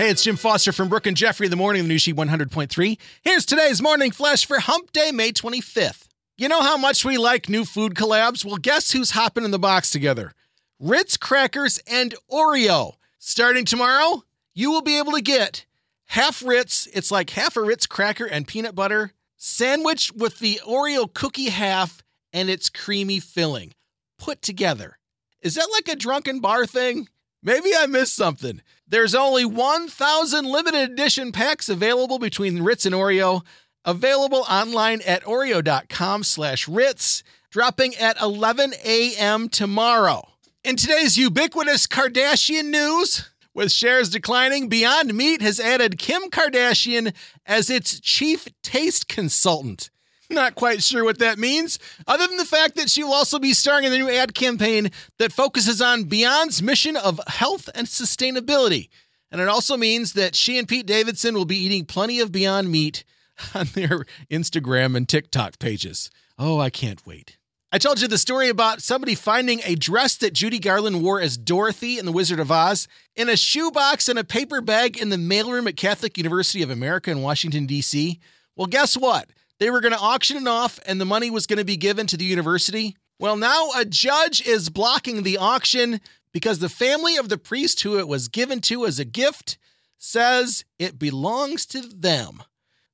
Hey, it's Jim Foster from Brooke and Jeffrey in the morning, the new sheet 100.3. Here's today's morning flash for Hump Day, May 25th. You know how much we like new food collabs? Well, guess who's hopping in the box together? Ritz Crackers and Oreo. Starting tomorrow, you will be able to get half Ritz, it's like half a Ritz cracker and peanut butter, sandwich with the Oreo cookie half and its creamy filling put together. Is that like a drunken bar thing? Maybe I missed something. There's only 1,000 limited edition packs available between Ritz and Oreo, available online at oreo.com slash Ritz, dropping at 11 a.m. tomorrow. In today's ubiquitous Kardashian news, with shares declining, Beyond Meat has added Kim Kardashian as its chief taste consultant. Not quite sure what that means, other than the fact that she will also be starring in the new ad campaign that focuses on Beyond's mission of health and sustainability. And it also means that she and Pete Davidson will be eating plenty of Beyond Meat on their Instagram and TikTok pages. Oh, I can't wait. I told you the story about somebody finding a dress that Judy Garland wore as Dorothy in The Wizard of Oz in a shoebox and a paper bag in the mailroom at Catholic University of America in Washington, D.C. Well, guess what? They were going to auction it off and the money was going to be given to the university. Well, now a judge is blocking the auction because the family of the priest who it was given to as a gift says it belongs to them.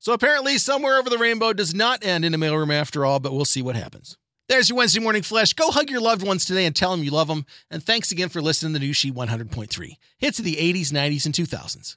So apparently, somewhere over the rainbow does not end in a mailroom after all, but we'll see what happens. There's your Wednesday morning flash. Go hug your loved ones today and tell them you love them. And thanks again for listening to the new Sheet 100.3. Hits of the 80s, 90s, and 2000s.